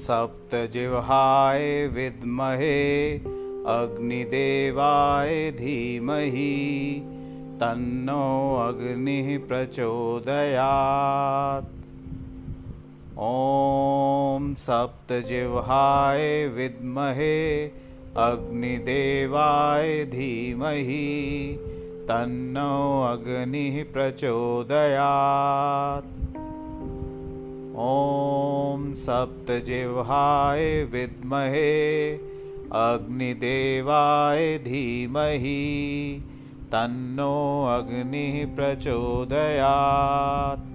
सप्तजिह्वाय विद्महे अग्निदेवाय धीमहि तन्नो अग्निः प्रचोदयात्। ॐ सप्तजिह्वाय विद्महे अग्निदेवाय धीमहि तन्नो अग्निः प्रचोदयात्। ॐ सप्तजिह्वाय विद्महे अग्निदेवाय धीमहि तन्नो अग्निः प्रचोदयात्।